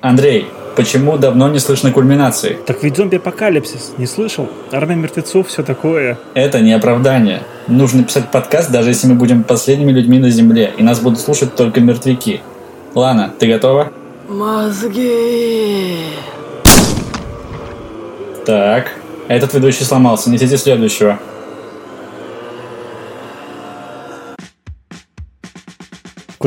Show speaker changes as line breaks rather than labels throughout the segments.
Андрей, почему давно не слышно кульминации?
Так ведь зомби-апокалипсис, не слышал? Армия мертвецов, все такое.
Это не оправдание. Нужно писать подкаст, даже если мы будем последними людьми на Земле, и нас будут слушать только мертвяки. Лана, ты готова?
Мозги.
Так, этот ведущий сломался, несите следующего.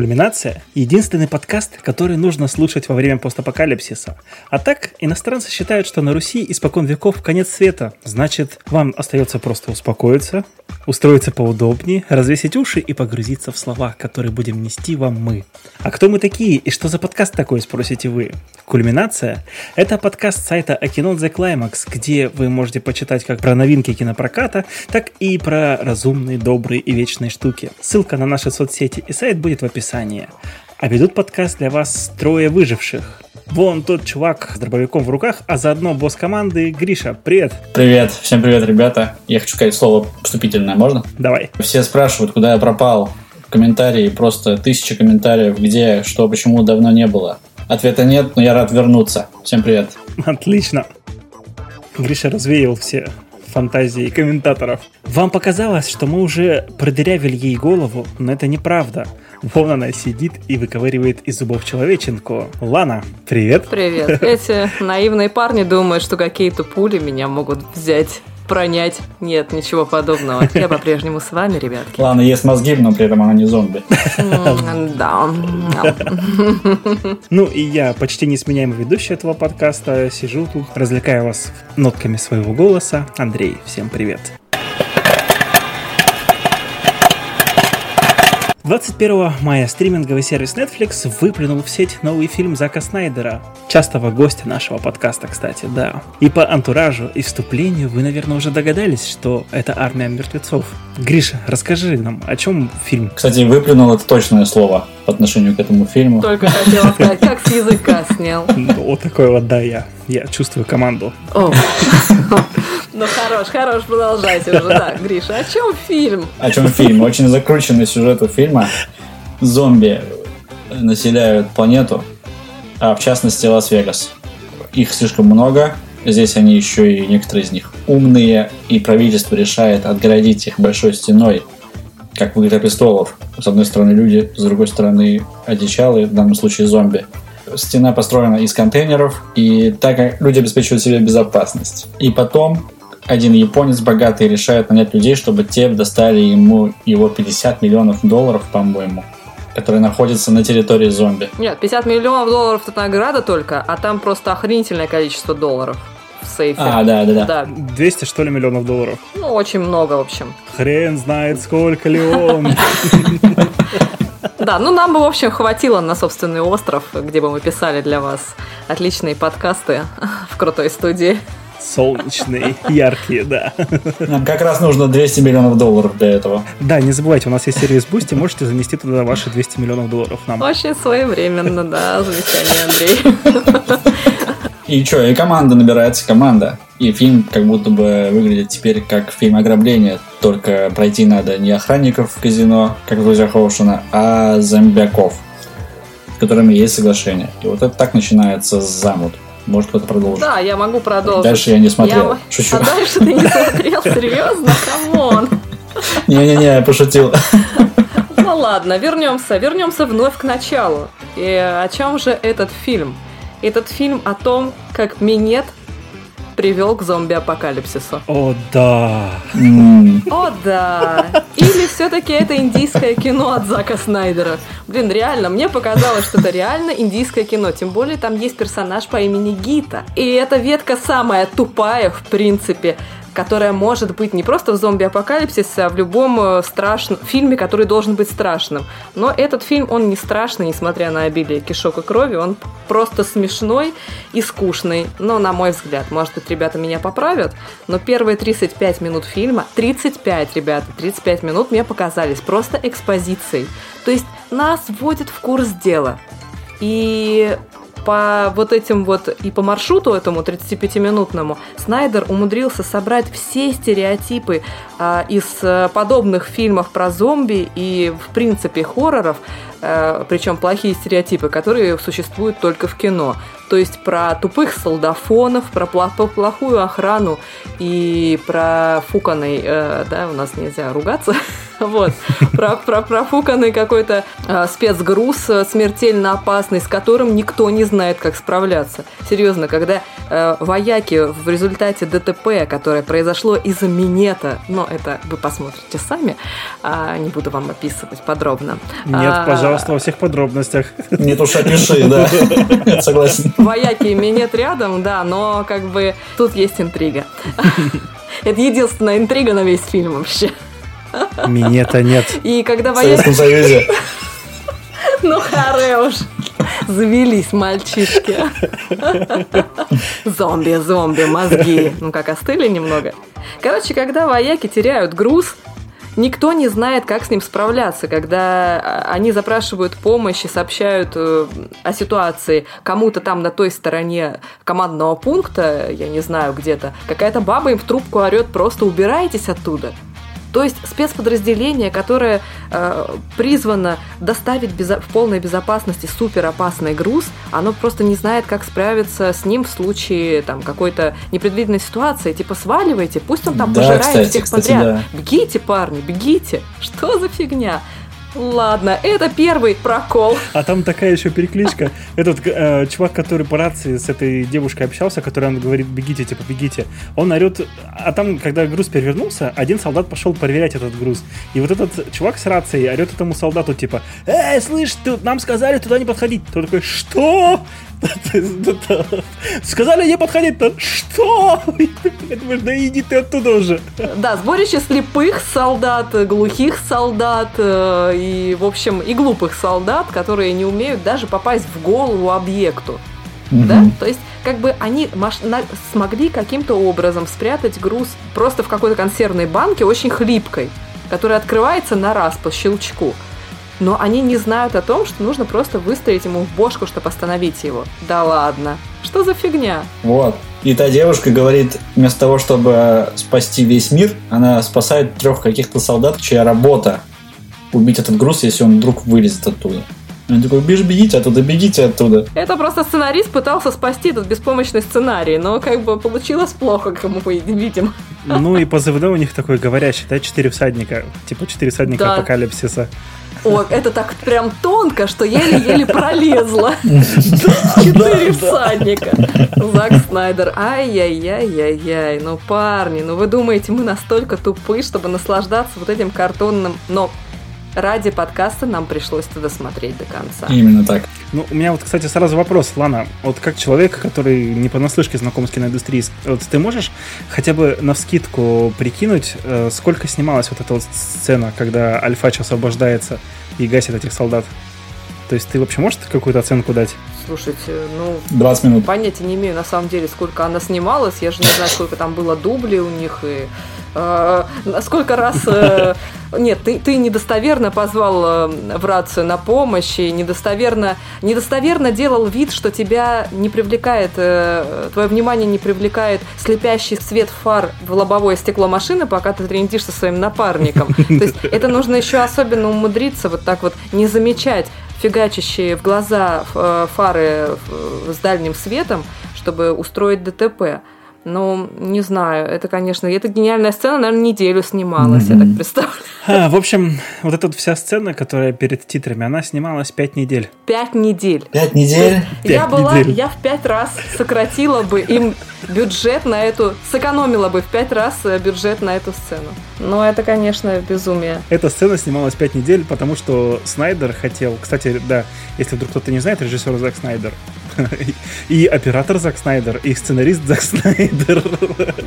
Кульминация – единственный подкаст, который нужно слушать во время постапокалипсиса. А так, иностранцы считают, что на Руси испокон веков конец света. Значит, вам остается просто успокоиться, устроиться поудобнее, развесить уши и погрузиться в слова, которые будем нести вам мы. А кто мы такие и что за подкаст такой, спросите вы? Кульминация – это подкаст сайта Окино The Climax, где вы можете почитать как про новинки кинопроката, так и про разумные, добрые и вечные штуки. Ссылка на наши соцсети и сайт будет в описании. А ведут подкаст для вас трое выживших. Вон тот чувак с дробовиком в руках, а заодно босс команды Гриша. Привет.
Привет, всем привет, ребята. Я хочу сказать слово вступительное, можно?
Давай.
Все спрашивают, куда я пропал. Комментарии, просто тысячи комментариев, где, что, почему давно не было. Ответа нет, но я рад вернуться. Всем привет.
Отлично. Гриша развеял все фантазии комментаторов. Вам показалось, что мы уже продырявили ей голову, но это неправда. Вон она сидит и выковыривает из зубов человеченку. Лана, привет.
Привет. Эти наивные парни думают, что какие-то пули меня могут взять пронять. Нет, ничего подобного. Я по-прежнему с вами, ребятки.
Ладно, есть мозги, но при этом она не зомби.
Да.
Ну и я, почти несменяемый ведущий этого подкаста, сижу тут, развлекаю вас нотками своего голоса. Андрей, всем привет. 21 мая стриминговый сервис Netflix выплюнул в сеть новый фильм Зака Снайдера, частого гостя нашего подкаста, кстати, да. И по антуражу и вступлению вы, наверное, уже догадались, что это «Армия мертвецов». Гриша, расскажи нам, о чем фильм?
Кстати, выплюнул это точное слово по отношению к этому фильму.
Только хотела сказать, как с языка снял.
Вот такой вот, да, я. Я чувствую команду.
О. Ну хорош, хорош, продолжайте уже. Да, Гриша, о чем фильм?
О чем фильм? Очень закрученный сюжет у фильма. Зомби населяют планету, а в частности Лас-Вегас. Их слишком много, здесь они еще и некоторые из них умные, и правительство решает отгородить их большой стеной, как в «Игре престолов». С одной стороны люди, с другой стороны одичалые, в данном случае зомби. Стена построена из контейнеров, и так люди обеспечивают себе безопасность. И потом один японец богатый решает нанять людей, чтобы те достали ему его 50 миллионов долларов, по-моему, которые находятся на территории зомби.
Нет, 50 миллионов долларов это награда только, а там просто охренительное количество долларов в сейфе.
А, да, да, да.
Да,
200, что ли, миллионов долларов?
ну очень много, в общем.
Хрен знает, сколько ли он.
Да, ну нам бы, в общем, хватило на собственный остров, где бы мы писали для вас отличные подкасты в крутой студии.
Солнечные, яркие, да.
Нам как раз нужно 200 миллионов долларов для этого.
Да, не забывайте, у нас есть сервис Boosty, можете занести туда ваши 200 миллионов долларов нам.
Очень своевременно, да, замечание, Андрей.
И что, и команда набирается, команда. И фильм как будто бы выглядит теперь как фильм ограбления, только пройти надо не охранников в казино, как в «Друзьях Оушена», а зомбяков, с которыми есть соглашение. И вот это так начинается замут. Может кто-то продолжит.
Да, я могу продолжить.
Дальше я не смотрел.
Я-
Шучу.
А дальше ты не смотрел? Серьезно? Come on.
Не-не-не, я пошутил.
Ну ладно, вернемся, вернемся вновь к началу. И о чем же этот фильм? Этот фильм о том, как минет привел к зомби-апокалипсису.
О, да.
О, да. Или все-таки это индийское кино от Зака Снайдера. Блин, реально, мне показалось, что это реально индийское кино. Тем более там есть персонаж по имени Гита. И эта ветка самая тупая, в принципе, которая может быть не просто в зомби-апокалипсисе, а в любом э, страшном фильме, который должен быть страшным. Но этот фильм, он не страшный, несмотря на обилие кишок и крови, он просто смешной и скучный. Но, на мой взгляд, может быть, ребята меня поправят, но первые 35 минут фильма, 35, ребята, 35 минут мне показались просто экспозицией. То есть нас вводят в курс дела. И по вот этим вот и по маршруту этому 35-минутному Снайдер умудрился собрать все стереотипы а, из а, подобных фильмов про зомби и, в принципе, хорроров, причем плохие стереотипы, которые существуют только в кино. То есть про тупых солдафонов, про плохую охрану и про фуканый, э, да, у нас нельзя ругаться, вот, про, про профуканный какой-то э, спецгруз э, смертельно опасный, с которым никто не знает, как справляться. Серьезно, когда э, вояки в результате ДТП, которое произошло из-за минета, но это вы посмотрите сами, э, не буду вам описывать подробно.
Нет, а, пожалуйста, во всех подробностях.
Нет уж, опиши, да, согласен
вояки и минет рядом, да, но как бы тут есть интрига. Это единственная интрига на весь фильм вообще.
Минета нет.
И когда вояки... В
Советском Союзе.
Ну, харе уж. Завелись мальчишки. Зомби, зомби, мозги. Ну, как остыли немного. Короче, когда вояки теряют груз, никто не знает, как с ним справляться, когда а, они запрашивают помощь и сообщают э, о ситуации кому-то там на той стороне командного пункта, я не знаю, где-то, какая-то баба им в трубку орет, просто убирайтесь оттуда. То есть спецподразделение, которое э, призвано доставить безо- в полной безопасности супер опасный груз, оно просто не знает, как справиться с ним в случае там, какой-то непредвиденной ситуации. Типа сваливайте, пусть он там да, пожирает кстати, всех кстати, подряд. Да. Бегите, парни, бегите. Что за фигня? Ладно, это первый прокол.
А там такая еще перекличка. Этот э, чувак, который по рации с этой девушкой общался, который он говорит, бегите, типа, бегите. Он орет, а там, когда груз перевернулся, один солдат пошел проверять этот груз. И вот этот чувак с рацией орет этому солдату, типа, эй, слышь, тут нам сказали туда не подходить. Тот такой, что? Сказали не подходить-то. Что? Я думаю, да иди ты оттуда уже.
Да, сборище слепых солдат, глухих солдат э, и, в общем, и глупых солдат, которые не умеют даже попасть в голову объекту. Да? То есть, как бы они смогли каким-то образом спрятать груз просто в какой-то консервной банке очень хлипкой, которая открывается на раз по щелчку но они не знают о том, что нужно просто выстрелить ему в бошку, чтобы остановить его. Да ладно. Что за фигня?
Вот. И та девушка говорит, вместо того, чтобы спасти весь мир, она спасает трех каких-то солдат, чья работа убить этот груз, если он вдруг вылезет оттуда. Он такой, бежь, бегите оттуда, бегите оттуда.
Это просто сценарист пытался спасти этот беспомощный сценарий, но как бы получилось плохо, как мы видим.
Ну и позывной у них такой говорящий, да, четыре всадника, типа четыре всадника да. апокалипсиса.
О, это так прям тонко, что еле-еле пролезла. Четыре всадника. Зак Снайдер. Ай-яй-яй-яй-яй. Ну, парни, ну вы думаете, мы настолько тупы, чтобы наслаждаться вот этим картонным... Но ради подкаста нам пришлось туда смотреть до конца.
Именно так.
Ну, у меня вот, кстати, сразу вопрос, Лана. Вот как человек, который не понаслышке знаком с киноиндустрией, вот ты можешь хотя бы на вскидку прикинуть, э, сколько снималась вот эта вот сцена, когда Альфач освобождается и гасит этих солдат? То есть ты вообще можешь какую-то оценку дать?
Слушайте, ну...
20 минут.
Понятия не имею, на самом деле, сколько она снималась. Я же не знаю, сколько там было дублей у них и э, сколько раз... Э, нет, ты, ты недостоверно позвал э, в рацию на помощь и недостоверно, недостоверно делал вид, что тебя не привлекает, э, твое внимание не привлекает слепящий свет фар в лобовое стекло машины, пока ты трендишься своим напарником. То есть это нужно еще особенно умудриться вот так вот не замечать фигачащие в глаза э, фары с дальним светом, чтобы устроить ДТП. Ну, не знаю, это, конечно, эта гениальная сцена, наверное, неделю снималась, mm-hmm. я так представляю.
А, в общем, вот эта вот вся сцена, которая перед титрами, она снималась пять недель.
Пять недель.
Пять недель?
Я была, недель. я в пять раз сократила бы им бюджет на эту, сэкономила бы в пять раз э, бюджет на эту сцену. Но это, конечно, безумие.
Эта сцена снималась пять недель, потому что Снайдер хотел, кстати, да, если вдруг кто-то не знает, режиссер Зак Снайдер, и оператор Зак Снайдер, и сценарист Зак Снайдер.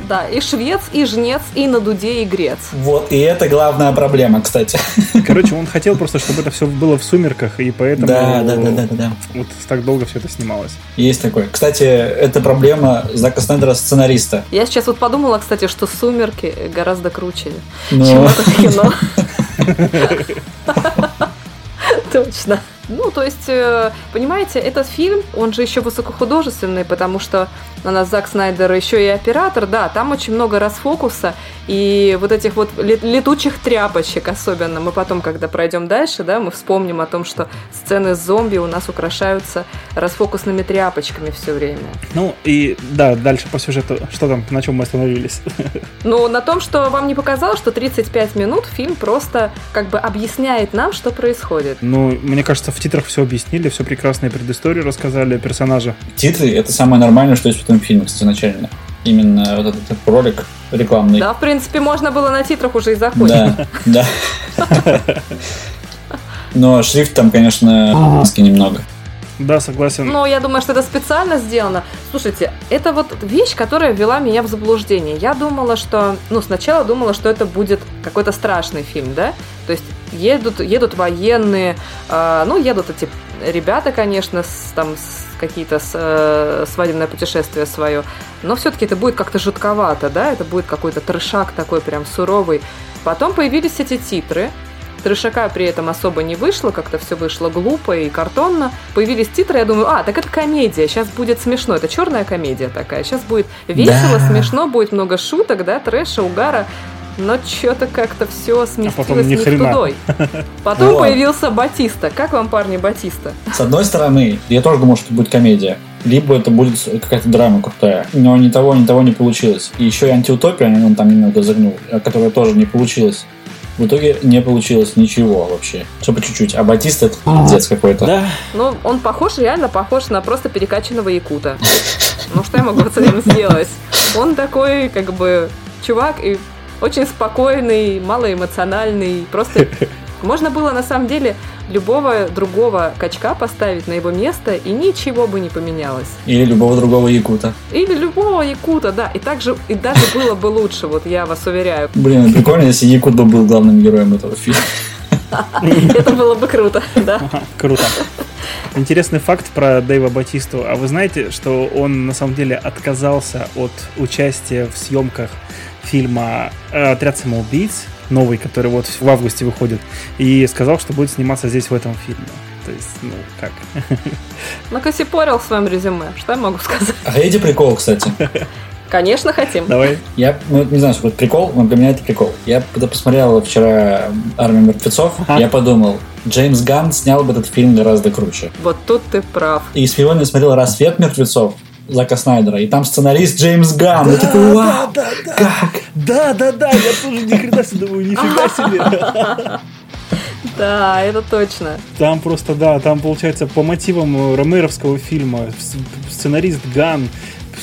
Да, и швец, и жнец, и на дуде, и грец.
Вот, и это главная проблема, кстати.
Короче, он хотел просто, чтобы это все было в сумерках, и поэтому
да, да, да, да, да.
вот так долго все это снималось.
Есть такое. Кстати, это проблема Зака Снайдера сценариста.
Я сейчас вот подумала, кстати, что «Сумерки» гораздо круче, Но... чем это кино. Точно. Ну, то есть, э, понимаете, этот фильм, он же еще высокохудожественный, потому что у нас Зак Снайдер еще и оператор, да, там очень много расфокуса и вот этих вот летучих тряпочек особенно. Мы потом, когда пройдем дальше, да, мы вспомним о том, что сцены с зомби у нас украшаются расфокусными тряпочками все время.
Ну, и да, дальше по сюжету, что там, на чем мы остановились?
Ну, на том, что вам не показалось, что 35 минут фильм просто как бы объясняет нам, что происходит.
Ну, мне кажется, в титрах все объяснили, все прекрасные предысторию рассказали персонажа.
Титры — это самое нормальное, что есть в этом фильме, кстати, изначально. Именно вот этот ролик рекламный.
Да, в принципе, можно было на титрах уже и закончить.
Да, да. Но шрифт там, конечно, немного.
Да, согласен.
Но я думаю, что это специально сделано. Слушайте, это вот вещь, которая ввела меня в заблуждение. Я думала, что... Ну, сначала думала, что это будет какой-то страшный фильм, да? То есть едут, едут военные, э, ну, едут эти ребята, конечно, с, там, какие-то э, свадебное путешествие свое, но все-таки это будет как-то жутковато, да, это будет какой-то трешак такой прям суровый. Потом появились эти титры, трешака при этом особо не вышло, как-то все вышло глупо и картонно. Появились титры, я думаю, а, так это комедия, сейчас будет смешно, это черная комедия такая, сейчас будет весело, да. смешно, будет много шуток, да, трэша, угара. Но что-то как-то все а сместилось а не тудой. Потом вот. появился Батиста. Как вам, парни, Батиста?
С одной стороны, я тоже думал, что это будет комедия. Либо это будет какая-то драма крутая. Но ни того, ни того не получилось. И еще и антиутопия, он там немного загнул, которая тоже не получилась. В итоге не получилось ничего вообще. Все по чуть-чуть. А Батист это пиздец какой-то.
Да. Ну, он похож, реально похож на просто перекачанного якута. Ну, что я могу с этим сделать? Он такой, как бы, чувак, и очень спокойный, малоэмоциональный. Просто можно было на самом деле любого другого качка поставить на его место, и ничего бы не поменялось.
Или любого другого якута.
Или любого якута, да. И также и даже было бы лучше, вот я вас уверяю.
Блин, прикольно, если якут бы был главным героем этого фильма.
Это было бы круто, да.
Круто. Интересный факт про Дэйва Батисту. А вы знаете, что он на самом деле отказался от участия в съемках фильма э, «Отряд самоубийц», новый, который вот в августе выходит, и сказал, что будет сниматься здесь в этом фильме. То есть, ну, как?
Накосипорил в своем резюме. Что я могу сказать?
А хотите прикол, кстати?
Конечно, хотим.
Давай.
Я, ну, не знаю, что это прикол, но для меня это прикол. Я когда посмотрел вчера «Армию мертвецов», ага. я подумал, Джеймс Ганн снял бы этот фильм гораздо круче.
Вот тут ты прав.
И сегодня я смотрел «Рассвет мертвецов», Зака Снайдера, и там сценарист Джеймс Ганн. Да, такой, вау, да, да, как?
Да, да, да, я тоже ни хрена себе думаю, нифига себе.
Да, это точно.
Там просто, да, там получается по мотивам Ромеровского фильма сценарист Ган,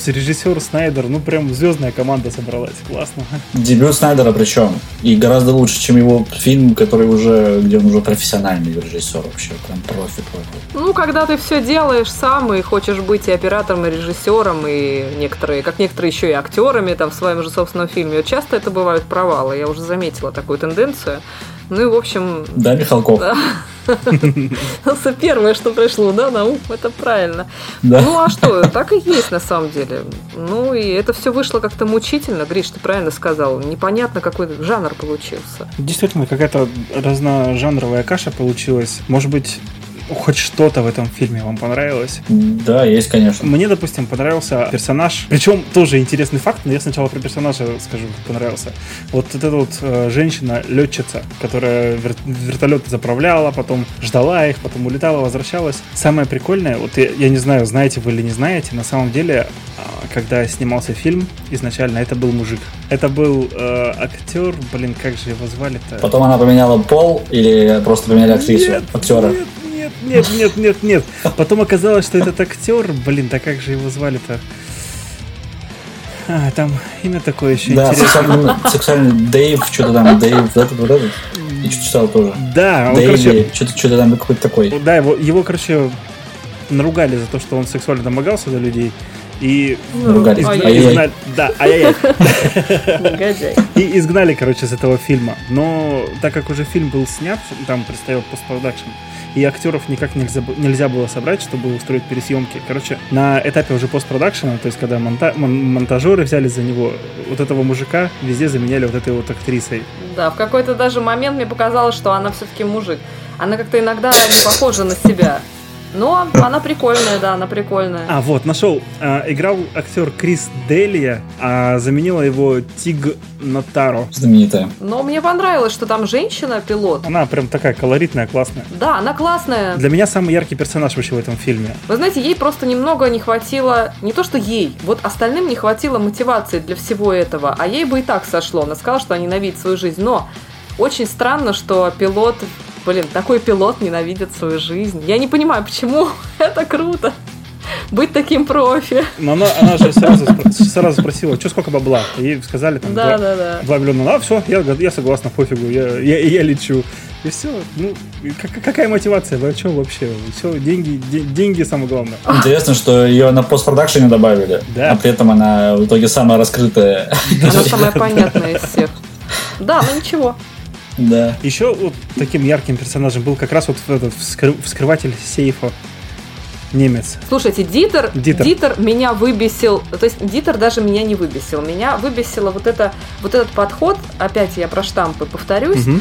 режиссер Снайдер, ну прям звездная команда собралась, классно.
Дебют Снайдера причем, и гораздо лучше, чем его фильм, который уже, где он уже профессиональный режиссер вообще, прям профи, профи.
Ну, когда ты все делаешь сам и хочешь быть и оператором, и режиссером, и некоторые, как некоторые еще и актерами там в своем же собственном фильме, часто это бывают провалы, я уже заметила такую тенденцию. Ну и, в общем...
Да, Михалков.
Да. Это первое, что пришло, да, на ум, это правильно. Да. Ну а что, так и есть на самом деле. Ну и это все вышло как-то мучительно, Гриш, ты правильно сказал. Непонятно, какой жанр получился.
Действительно, какая-то разножанровая каша получилась. Может быть, хоть что-то в этом фильме вам понравилось?
Да, есть, конечно.
Мне, допустим, понравился персонаж. Причем тоже интересный факт, но я сначала про персонажа скажу, как понравился. Вот эта вот э, женщина-летчица, которая вер- вертолет заправляла, потом ждала их, потом улетала, возвращалась. Самое прикольное, вот я, я не знаю, знаете вы или не знаете, на самом деле, э, когда снимался фильм, изначально это был мужик. Это был э, актер, блин, как же его звали-то?
Потом она поменяла пол или просто поменяли актрису, нет, актера?
Нет, нет, нет, нет, нет, нет. Потом оказалось, что этот актер, блин, да как же его звали-то? А, там имя такое еще
да, интересное. Сексуальный, сексуальный Дэйв, что-то там, Дэйв, вот этот, вот этот. Я что-то читал тоже.
Да,
он, Дэйв, короче... Что-то, что-то там какой-то такой.
Да, его, его, короче, наругали за то, что он сексуально домогался до людей. И
Ругались.
изгнали, да, ай-яй-яй. И изгнали, короче, с этого фильма. Но так как уже фильм был снят, там предстоял постпродакшн, и актеров никак нельзя, нельзя было собрать, чтобы устроить пересъемки. Короче, на этапе уже постпродакшена, то есть когда монта монтажеры взялись за него, вот этого мужика везде заменяли вот этой вот актрисой.
Да, в какой-то даже момент мне показалось, что она все-таки мужик. Она как-то иногда не похожа на себя. Но она прикольная, да, она прикольная.
А, вот, нашел. А, играл актер Крис Делия, а заменила его Тиг Нотаро.
Знаменитая.
Но мне понравилось, что там женщина-пилот.
Она прям такая колоритная, классная.
Да, она классная.
Для меня самый яркий персонаж вообще в этом фильме.
Вы знаете, ей просто немного не хватило, не то что ей, вот остальным не хватило мотивации для всего этого, а ей бы и так сошло. Она сказала, что она ненавидит свою жизнь, но очень странно, что пилот Блин, такой пилот ненавидит свою жизнь. Я не понимаю, почему это круто. Быть таким профи.
Но она, она же сразу, сразу спросила, что сколько бабла? Ей сказали там
да, 2, да, да.
2 миллиона. А, все, я, я согласна, пофигу, я, я, я лечу. И все. Ну, как, какая мотивация? Вы о чем вообще? Все, деньги, де, деньги самое главное.
Интересно, что ее на постпродакшене добавили. Да. А при этом она в итоге самая раскрытая.
Она самая понятная из всех. Да, ну ничего.
Да. Еще вот таким ярким персонажем был как раз вот этот вскрыватель сейфа немец.
Слушайте, Дитер, Дитер. Дитер меня выбесил, то есть Дитер даже меня не выбесил. Меня выбесило вот, это, вот этот подход, опять я про штампы повторюсь, угу.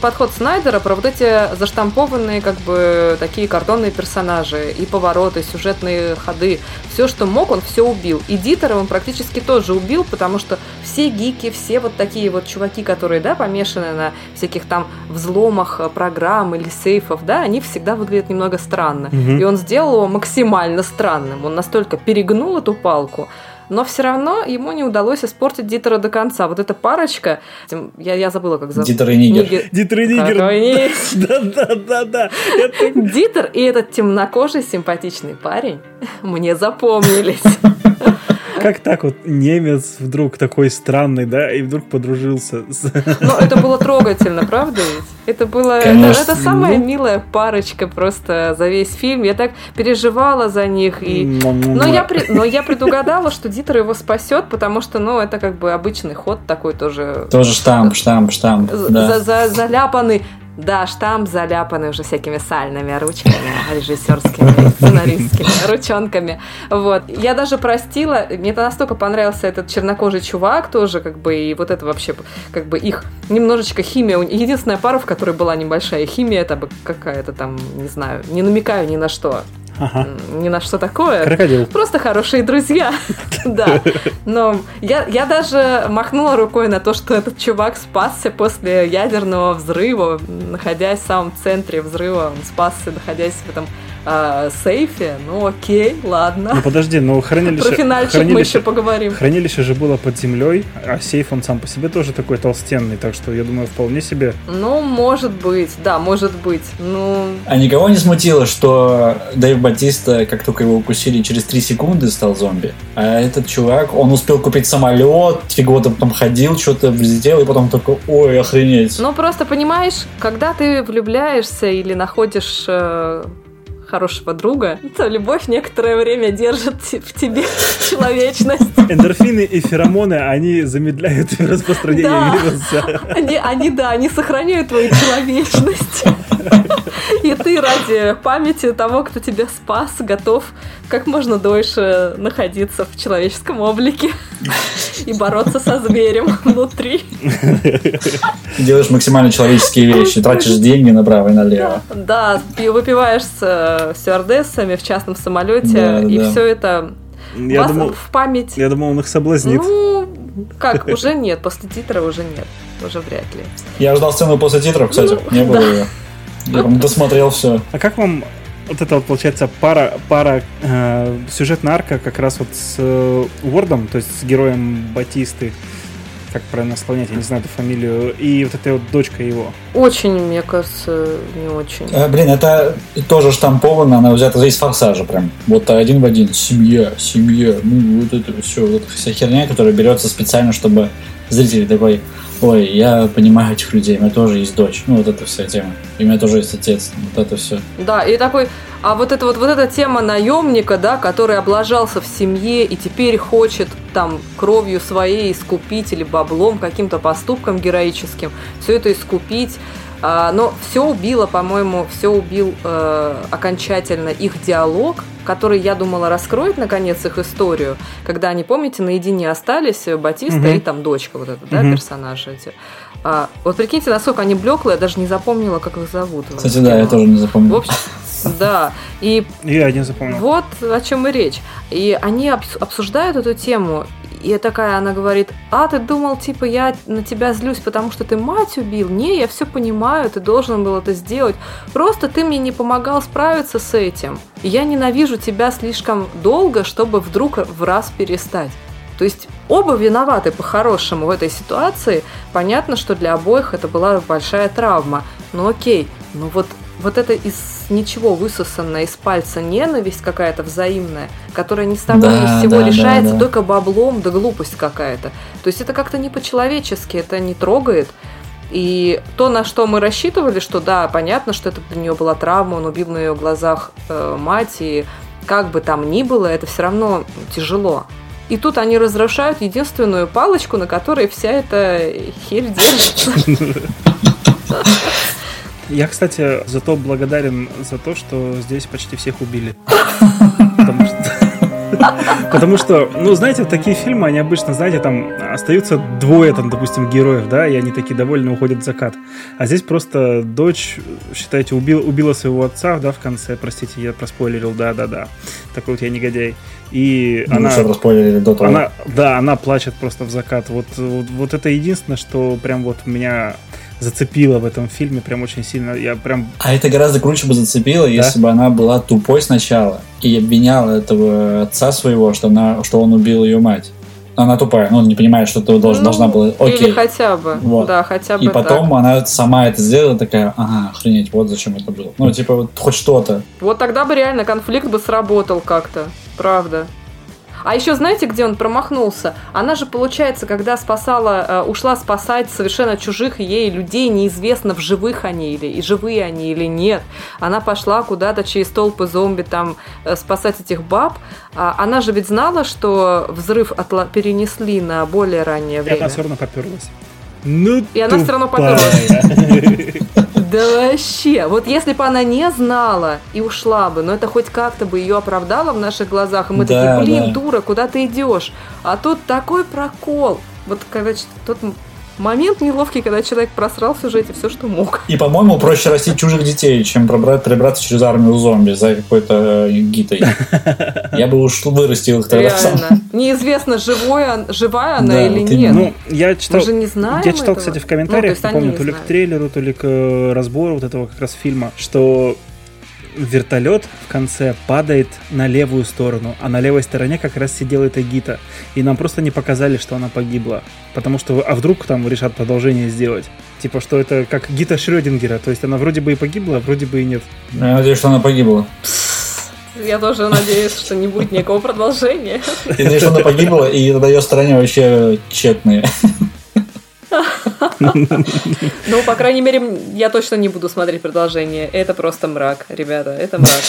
подход Снайдера про вот эти заштампованные как бы такие картонные персонажи и повороты, сюжетные ходы. Все, что мог, он все убил. И Дитера он практически тоже убил, потому что все гики, все вот такие вот чуваки, которые, да, помешаны на всяких там взломах э, программ или сейфов, да, они всегда выглядят немного странно. Угу. И он сделал сделал его максимально странным. Он настолько перегнул эту палку, но все равно ему не удалось испортить Дитера до конца. Вот эта парочка, я, я забыла, как зовут.
Дитер и Нигер. Нигер.
Дитер и Нигер. Да-да-да-да.
Дитер и этот темнокожий симпатичный парень мне запомнились.
Как так вот немец вдруг такой странный, да, и вдруг подружился с...
Ну, это было трогательно, правда ведь? Это было... Конечно. Это, это самая ну... милая парочка просто за весь фильм. Я так переживала за них. И... Но, я при... Но я предугадала, что Дитер его спасет, потому что, ну, это как бы обычный ход такой тоже...
Тоже штамп, штамп, штамп.
Да. За -за Заляпанный да, штамп заляпанный уже всякими сальными ручками, режиссерскими, сценаристскими ручонками. Вот. Я даже простила, мне это настолько понравился этот чернокожий чувак тоже, как бы, и вот это вообще, как бы, их немножечко химия. Единственная пара, в которой была небольшая химия, это бы какая-то там, не знаю, не намекаю ни на что ага. ни на что такое.
Крокодил.
Просто хорошие друзья. Да. Но я, я даже махнула рукой на то, что этот чувак спасся после ядерного взрыва, находясь в самом центре взрыва. Он спасся, находясь в этом э, сейфе. Ну окей, ладно.
Ну подожди, ну хранилище...
Про финальчик хранилище, мы еще поговорим.
Хранилище же было под землей, а сейф он сам по себе тоже такой толстенный, так что я думаю, вполне себе.
Ну, может быть, да, может быть. Ну...
А никого не смутило, что Дэйв Батиста, как только его укусили, через 3 секунды стал зомби? А этот чувак, он успел купить самолет, фиг года потом ходил, что-то взлетел, и потом такой, ой, охренеть.
Ну, просто понимаешь, когда ты влюбляешься или находишь э, хорошего друга, то любовь некоторое время держит в тебе человечность.
Эндорфины и феромоны, они замедляют распространение да. вируса.
Они, они, да, они сохраняют твою человечность. И ты ради памяти того, кто тебя спас, готов как можно дольше находиться в человеческом облике и бороться со зверем внутри.
Делаешь максимально человеческие вещи, тратишь деньги направо и налево.
Да, выпиваешь с стюардессами в частном самолете, и все это я вас думал, в память.
Я думал, он их соблазнит.
Ну, как, уже нет, после титра уже нет, уже вряд ли.
Я ждал сцену после титров, кстати, ну, не было да. ее. Я там досмотрел все.
А как вам вот это вот получается пара, пара э, сюжетная арка как раз вот с э, Уордом, то есть с героем Батисты, как правильно склонять, я не знаю эту фамилию, и вот эта вот дочка его.
Очень, мне кажется, не очень.
А, блин, это тоже штамповано, она взята из форсажа прям. Вот один в один. Семья, семья, ну вот это все, вот эта вся херня, которая берется специально, чтобы зритель такой, ой, я понимаю этих людей, у меня тоже есть дочь. Ну, вот эта вся тема. И у меня тоже есть отец. Вот это все.
Да, и такой, а вот эта вот, вот эта тема наемника, да, который облажался в семье и теперь хочет там кровью своей искупить или баблом, каким-то поступком героическим, все это искупить А, но все убило, по-моему, все убил э, окончательно их диалог, который, я думала, раскроет наконец их историю, когда они, помните, наедине остались, э, Батиста
Мгм.
и там дочка вот эта, да,
Мгм.
персонажи эти. А, вот прикиньте, насколько они блеклые, я даже не запомнила, как их зовут. в
Кстати, да, я тоже не
В
запомнил.
общем, да. И
Я не запомнил.
вот о чем и речь. И они обс- обсуждают эту тему. И такая, она говорит, а ты думал, типа, я на тебя злюсь, потому что ты мать убил? Не, я все понимаю, ты должен был это сделать. Просто ты мне не помогал справиться с этим. Я ненавижу тебя слишком долго, чтобы вдруг в раз перестать. То есть оба виноваты по-хорошему в этой ситуации. Понятно, что для обоих это была большая травма. Ну окей, ну вот, вот это из ничего высосанная из пальца ненависть какая-то взаимная, которая ни с того
Да,
ни с сего
да, да,
решается
да.
только баблом, да глупость какая-то. То есть это как-то не по-человечески, это не трогает. И то, на что мы рассчитывали, что да, понятно, что это для нее была травма, он убил на ее глазах э, мать, и как бы там ни было, это все равно тяжело. И тут они разрушают единственную палочку, на которой вся эта херь держится.
Я, кстати, зато благодарен за то, что здесь почти всех убили. Потому что... Потому что, ну, знаете, такие фильмы, они обычно, знаете, там остаются двое, там, допустим, героев, да, и они такие довольны уходят в закат. А здесь просто дочь, считайте, убил, убила своего отца, да, в конце, простите, я проспойлерил, да-да-да. Такой вот я негодяй. И
Ну,
она...
проспойлерили до того.
Она, да, она плачет просто в закат. Вот, вот, вот это единственное, что прям вот меня зацепило в этом фильме прям очень сильно. Я прям...
А это гораздо круче бы зацепило, если бы она была тупой сначала и обвиняла этого отца своего, что, она, что он убил ее мать. Она тупая, ну, не понимает, что ты должна,
Ну,
должна была...
Или
Окей.
хотя бы.
Вот.
Да, хотя бы
И потом
так.
она сама это сделала, такая, ага, охренеть, вот зачем это было. Ну, типа, вот хоть что-то.
Вот тогда бы реально конфликт бы сработал как-то. Правда. А еще знаете, где он промахнулся? Она же, получается, когда спасала, э, ушла спасать совершенно чужих ей людей, неизвестно, в живых они или и живые они или нет. Она пошла куда-то через толпы зомби там э, спасать этих баб. А она же ведь знала, что взрыв отла- перенесли на более раннее
И
время.
она все равно поперлась. Ну,
И она всё равно
тупая.
Да вообще, вот если бы она не знала и ушла бы, но это хоть как-то бы ее оправдало в наших глазах, и мы
Да,
такие, блин,
да.
дура, куда ты идешь? А тут такой прокол. Вот тот м- момент неловкий, когда человек просрал в сюжете все, что мог.
И, по-моему, проще растить чужих детей, чем пробрать, через армию зомби за какой-то э, гитой. Я бы уж вырастил их тогда сам.
Неизвестно, живой, он- живая она
Да,
или
вот
нет.
Ну, я читал...
Мы же не знаем
Я читал,
этого.
кстати, в
Ну,
комментариях,
то есть
не
они
помню,
не
то ли к трейлеру, то ли к э, разбору вот этого как раз фильма, что вертолет в конце падает на левую сторону, а на левой стороне как раз сидела эта Гита. И нам просто не показали, что она погибла. Потому что, а вдруг там решат продолжение сделать? Типа, что это как Гита Шрёдингера, то есть она вроде бы и погибла, а вроде бы и нет.
Я надеюсь, что она погибла.
Я тоже надеюсь, что не будет никакого продолжения.
Я надеюсь, что она погибла, и тогда ее стороне вообще тщетные.
Ну, по крайней мере, я точно не буду смотреть продолжение. Это просто мрак, ребята, это мрак.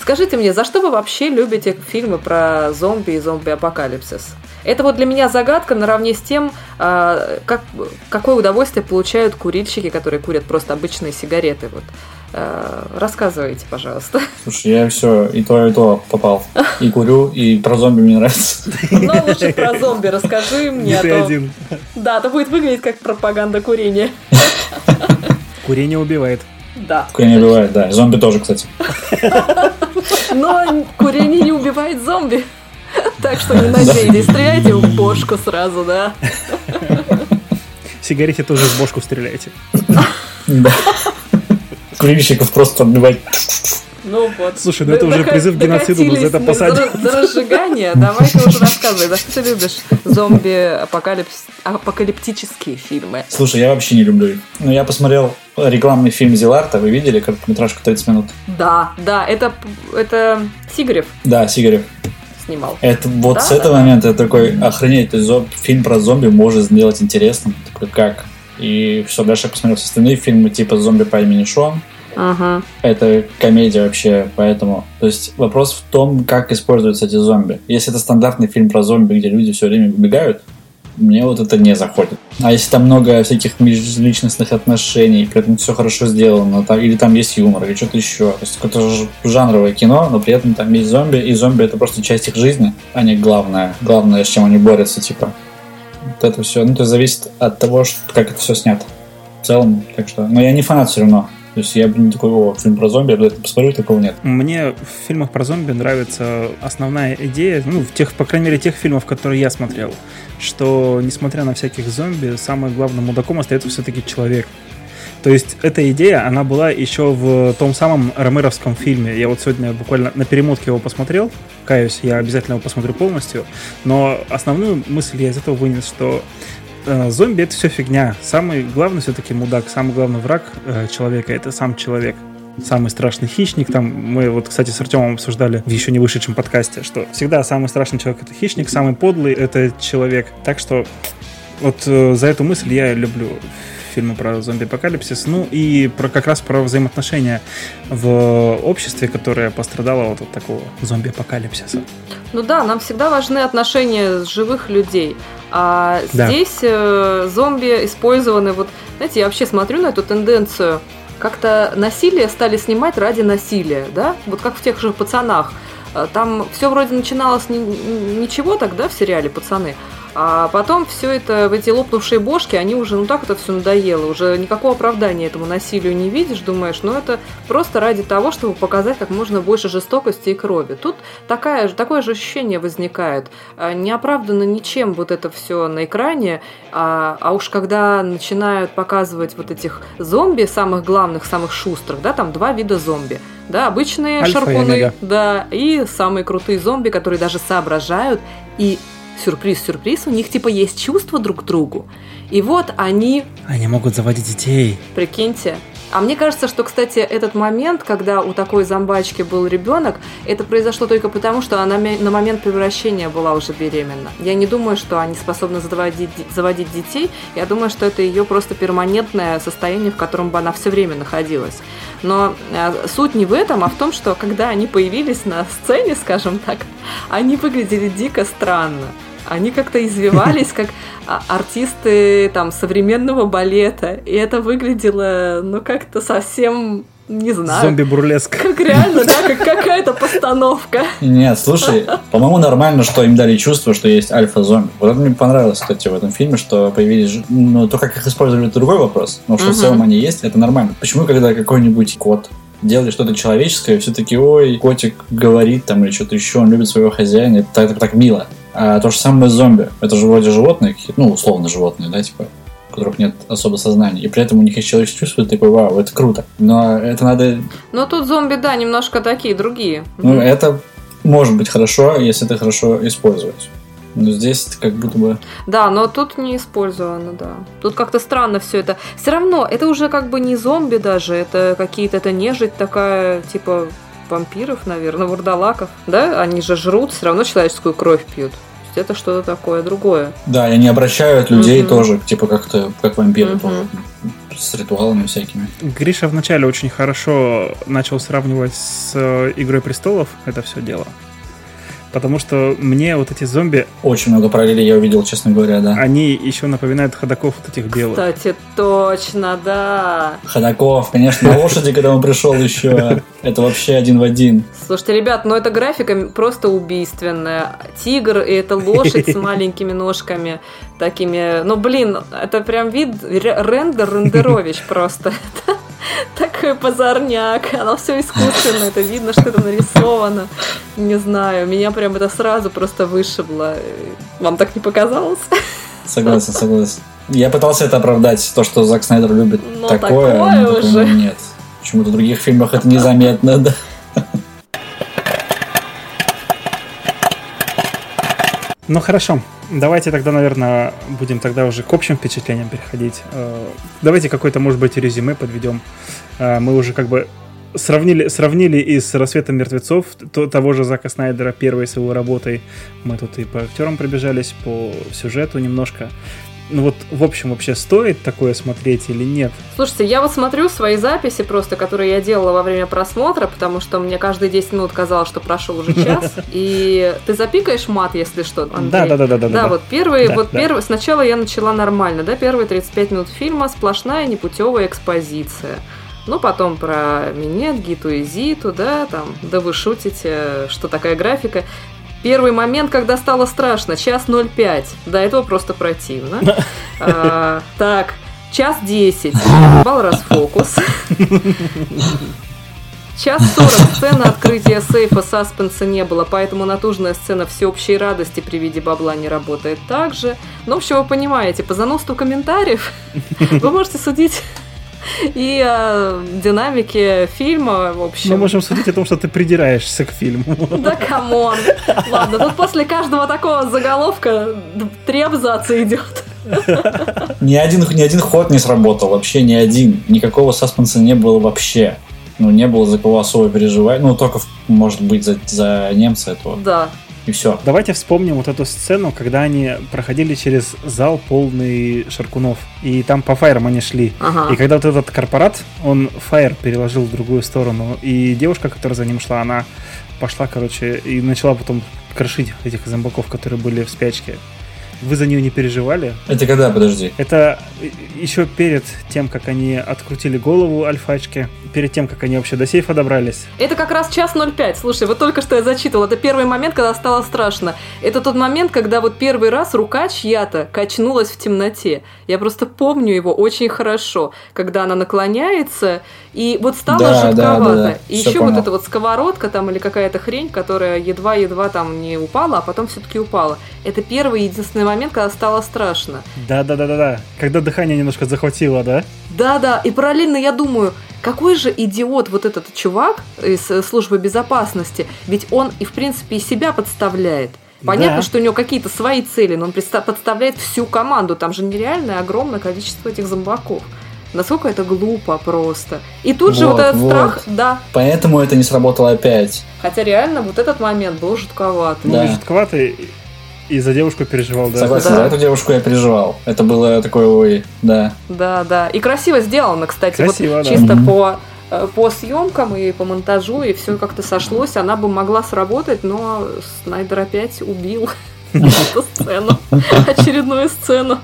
Скажите мне, за что вы вообще любите фильмы про зомби и зомби-апокалипсис? Это вот для меня загадка наравне с тем, а, как, какое удовольствие получают курильщики, которые курят просто обычные сигареты. Вот. А, Рассказывайте, пожалуйста.
Слушай, я все и то, и то попал. И курю, и про зомби мне нравится.
Но лучше про зомби расскажи мне.
Не
а
ты один.
Да, это будет выглядеть как пропаганда курения.
Курение убивает.
Да.
Курение убивает, да. Зомби тоже, кстати.
Но курение не убивает зомби. Так что не надейтесь, стреляйте в бошку сразу, да.
Сигарете тоже в бошку стреляете.
Да. Курильщиков просто отбивать.
Ну вот.
Слушай, ну это уже призыв к геноциду, но за это посадят.
до- до разжигания. Давай ты уже рассказывай, за что ты любишь зомби-апокалиптические фильмы?
Слушай, я вообще не люблю их. Ну, я посмотрел рекламный фильм Зиларта, вы видели, короткометражку 30 минут?
Да, да, это, это Сигарев
Да, Сигарев.
снимал.
Это вот
Да,
с этого
да.
момента я такой, охренеть, то есть зом- фильм про зомби может сделать интересным. Такой, как? И все, дальше я посмотрел все остальные фильмы, типа «Зомби по имени Шон».
Ага.
Это комедия вообще, поэтому... То есть вопрос в том, как используются эти зомби. Если это стандартный фильм про зомби, где люди все время убегают, мне вот это не заходит. А если там много всяких межличностных отношений, при этом все хорошо сделано, там, или там есть юмор, или что-то еще. То есть какое-то жанровое кино, но при этом там есть зомби, и зомби это просто часть их жизни, а не главное. Главное, с чем они борются, типа. Вот это все. Ну, то есть зависит от того, что, как это все снято. В целом, так что. Но я не фанат все равно. То есть я бы не такой, о, фильм про зомби, я обязательно посмотрю, такого нет.
Мне в фильмах про зомби нравится основная идея, ну, в тех, по крайней мере, тех фильмов, которые я смотрел, что, несмотря на всяких зомби, самым главным мудаком остается все-таки человек. То есть эта идея, она была еще в том самом ромеровском фильме. Я вот сегодня буквально на перемотке его посмотрел. Каюсь, я обязательно его посмотрю полностью. Но основную мысль я из этого вынес, что э, зомби это все фигня. Самый главный все-таки мудак, самый главный враг э, человека это сам человек. Самый страшный хищник. Там мы вот, кстати, с Артемом обсуждали в еще не вышедшем подкасте, что всегда самый страшный человек это хищник, самый подлый это человек. Так что вот э, за эту мысль я люблю фильмы про зомби-апокалипсис, ну и про как раз про взаимоотношения в обществе, которое пострадало вот от такого зомби-апокалипсиса.
Ну да, нам всегда важны отношения живых людей. А
Да.
здесь э, зомби использованы, вот, знаете, я вообще смотрю на эту тенденцию, как-то насилие стали снимать ради насилия, да? Вот как в тех же пацанах. Э, Там все вроде начиналось ни- ни- ничего тогда в сериале «Пацаны», а потом все это, в эти лопнувшие бошки, они уже, ну так это все надоело, уже никакого оправдания этому насилию не видишь, думаешь, ну это просто ради того, чтобы показать как можно больше жестокости и крови. Тут такая, такое же ощущение возникает. А, Не оправдано ничем вот это все на экране, а, а уж когда начинают показывать вот этих зомби, самых главных, самых шустрых, да, там два вида зомби. Да, обычные
Альфа и
шарпуны,
омега.
да, и самые крутые зомби, которые даже соображают и сюрприз-сюрприз, у них типа есть чувства друг к другу. И вот они
Они могут заводить детей.
Прикиньте. А мне кажется, что, кстати, этот момент, когда у такой зомбачки был ребенок, это произошло только потому, что она на момент превращения была уже беременна. Я не думаю, что они способны заводить, заводить детей. Я думаю, что это ее просто перманентное состояние, в котором бы она все время находилась. Но э, суть не в этом, а в том, что когда они появились на сцене, скажем так, они выглядели дико странно. Они как-то извивались, как а, артисты там современного балета. И это выглядело, ну, как-то совсем, не знаю,
Зомби-бурлеск.
как реально, да, как какая-то постановка.
Нет, слушай, по-моему, нормально, что им дали чувство, что есть альфа-зомби. Вот это мне понравилось, кстати, в этом фильме, что появились... Ну, то, как их использовали, это другой вопрос. Но что в
Мгм.
целом они есть, это нормально. Почему, когда какой-нибудь кот делает что-то человеческое, все таки ой, котик говорит там или что-то еще, он любит своего хозяина, это так, так мило. А то же самое с зомби. Это же вроде животные, ну, условно животные, да, типа, у которых нет особо сознания. И при этом у них есть и ты такой, вау, это круто. Но это надо
Но тут зомби, да, немножко такие, другие.
ну,
Мгм.
это может быть хорошо, если это хорошо использовать. Но здесь это как будто бы...
Да, но тут не использовано, да. Тут как-то странно все это. Все равно, это уже как бы не зомби даже, это какие-то, это нежить такая, типа вампиров, наверное, вурдалаков. Да, они же жрут, все равно человеческую кровь пьют. То есть это что-то такое другое.
Да, и они обращают людей
Мгм.
тоже, типа как-то, как вампиры тоже, с ритуалами всякими.
Гриша вначале очень хорошо начал сравнивать с э, Игрой престолов это все дело. Потому что мне вот эти зомби,
Очень много параллелей я увидел, честно говоря, да.
они еще напоминают ходаков вот этих белых.
Кстати, точно, да.
Ходаков, конечно, на лошади, когда он пришел еще, это вообще один в один.
Слушайте, ребят, ну эта графика просто убийственная. Тигр и эта лошадь с маленькими ножками такими. Ну, блин, это прям вид ре- рендер рендерович просто. Такой позорняк. Оно все искусственно, это видно, что это нарисовано. Не знаю, меня прям это сразу просто вышибло. Вам так не показалось?
Согласен, согласен. Я пытался это оправдать, то, что Зак Снайдер любит
Но
такое,
такое
но
уже.
нет. Почему-то в других фильмах это незаметно, да.
Ну хорошо, давайте тогда, наверное, будем тогда уже к общим впечатлениям переходить. Э, Давайте какое-то, может быть, резюме подведем. Э, Мы уже как бы сравнили, сравнили и с «Рассветом мертвецов» то- того же Зака Снайдера первой с его работой. Мы тут и по актерам пробежались, по сюжету немножко. Ну вот, в общем, вообще стоит такое смотреть или нет?
Слушайте, я вот смотрю свои записи просто, которые я делала во время просмотра, потому что мне каждые 10 минут казалось, что прошел уже час. И ты запикаешь мат, если что, Андрей?
Да, да, да, да, да.
Да, вот первый,
Да,
вот
да.
первый, сначала я начала нормально, да, первые 35 минут фильма сплошная непутевая экспозиция. Ну, потом про Минет, Гиту и Зиту, да, там, да вы шутите, что такая графика. Первый момент, когда стало страшно, час 05. До этого просто противно. А, Так, час 10. Бал расфокус. Час 40. Сцена открытия сейфа саспенса не было, поэтому натужная сцена всеобщей радости при виде бабла не работает так же. Ну, в общем, вы понимаете, по занудству комментариев вы можете судить и о динамике фильма, в общем.
Мы можем судить о том, что ты придираешься к фильму.
Да come on. Ладно, тут после каждого такого заголовка три абзаца идет.
Ни один, ни один ход не сработал, вообще ни один. Никакого саспенса не было вообще. Ну, не было за кого особо переживать. Ну, только, может быть, за, за немца этого.
Да.
И все.
Давайте вспомним вот эту сцену, когда они проходили через зал полный шаркунов. И там по фаерам они шли.
Ага.
И когда вот этот корпорат, он фаер переложил в другую сторону. И девушка, которая за ним шла, она пошла, короче, и начала потом крошить этих зомбаков, которые были в спячке. Вы за нее не переживали?
Это когда, подожди?
Это еще перед тем, как они открутили голову альфачки, перед тем, как они вообще до сейфа добрались.
Это как раз час 05. Слушай, вот только что я зачитывала. Это первый момент, когда стало страшно. Это тот момент, когда вот первый раз рука чья-то качнулась в темноте. Я просто помню его очень хорошо. Когда она наклоняется, и вот стало
Да, да,
жутковато.
да, да.
И
Всё
еще вот
понял.
эта вот сковородка там или какая-то хрень, которая едва-едва там не упала, а потом все-таки упала. Это первый и единственный момент, когда стало страшно.
Да-да-да-да-да. Когда дыхание немножко захватило, да?
Да-да, и параллельно я думаю, какой же идиот вот этот чувак из э, службы безопасности, ведь он и в принципе и себя подставляет. Понятно,
Да.
что у него какие-то свои цели, но он подставляет всю команду. Там же нереальное огромное количество этих зомбаков. Насколько это глупо просто. И тут же вот
Вот,
этот
вот.
страх, да.
Поэтому это не сработало опять.
Хотя реально вот этот момент был жутковатый.
Да.
жутковато, и, и за девушку переживал, да.
Согласен,
Да.
за эту девушку я переживал. Это было такое, ой, да.
Да, да. И красиво сделано, кстати.
Красиво,
вот
да.
чисто
Мгм.
по, э, по съемкам и по монтажу, и все как-то сошлось. Она бы могла сработать, но Снайдер опять убил эту сцену. Очередную сцену.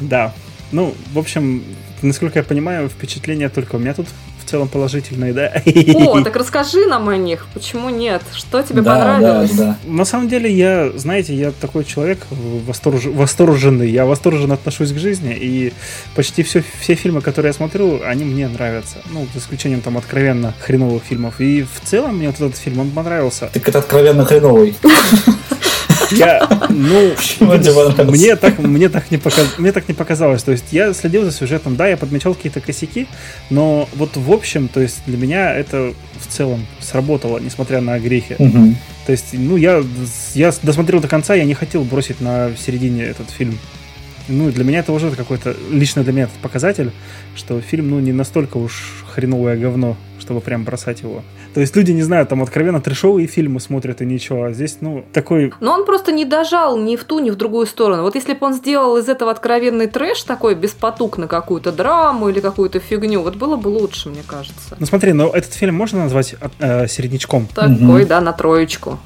Да. Ну, в общем, насколько я понимаю, впечатления только у меня тут в целом положительные, да?
О, так расскажи нам о них. Почему нет? Что тебе
да,
понравилось?
да, да.
На самом деле, я, знаете, я такой человек восторж- восторженный, я восторженно отношусь к жизни, и почти все, все фильмы, которые я смотрю, они мне нравятся. Ну, за исключением там откровенно хреновых фильмов. И в целом мне вот этот фильм, он понравился.
Так это откровенно хреновый.
Я, ну,
понравился?
мне так, мне, так не показ- мне так не показалось. То есть я следил за сюжетом, да, я подмечал какие-то косяки, но вот в общем, то есть для меня это в целом сработало, несмотря на грехи. То есть, ну, я, я досмотрел до конца, я не хотел бросить на середине этот фильм. Ну, для меня это уже какой-то, лично для меня этот показатель, что фильм, ну, не настолько уж хреновое говно, чтобы прям бросать его. То есть люди, не знаю, там откровенно трешовые фильмы смотрят и ничего, а здесь, ну, такой
Но он просто не дожал ни в ту, ни в другую сторону. Вот если бы он сделал из этого откровенный трэш такой, без потуг на какую-то драму или какую-то фигню, вот было бы лучше, мне кажется.
Ну смотри, но этот фильм можно назвать э, середнячком?
Такой,
Мгм.
да, на троечку.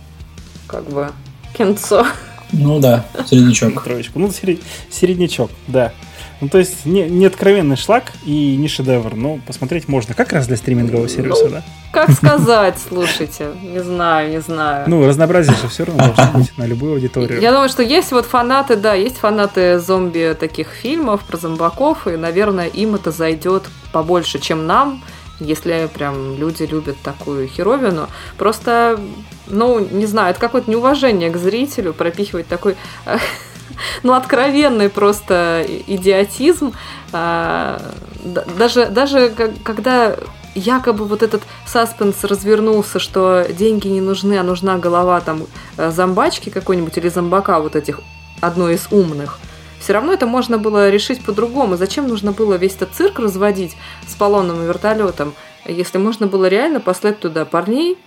Как бы кинцо.
Ну да, середнячок.
Троечку. Ну, сери- середнячок, да. Ну, то есть не, не откровенный шлак и не шедевр, но посмотреть можно. Как раз для стримингового сервиса, да?
Как сказать, слушайте, не знаю, не знаю.
Ну, разнообразие же все равно должно быть на любую аудиторию.
Я думаю, что есть вот фанаты, да, есть фанаты зомби таких фильмов про зомбаков, и, наверное, им это зайдет побольше, чем нам, если прям люди любят такую херовину. Просто, ну, не знаю, это какое-то неуважение к зрителю пропихивать такой, ну, откровенный просто идиотизм. А, да- Даже, даже когда якобы вот этот саспенс развернулся, что деньги не нужны, а нужна голова там э, зомбачки какой-нибудь или зомбака вот этих одной из умных. Все равно это можно было решить по-другому. Зачем нужно было весь этот цирк разводить с полонным вертолетом, если можно было реально послать туда парней,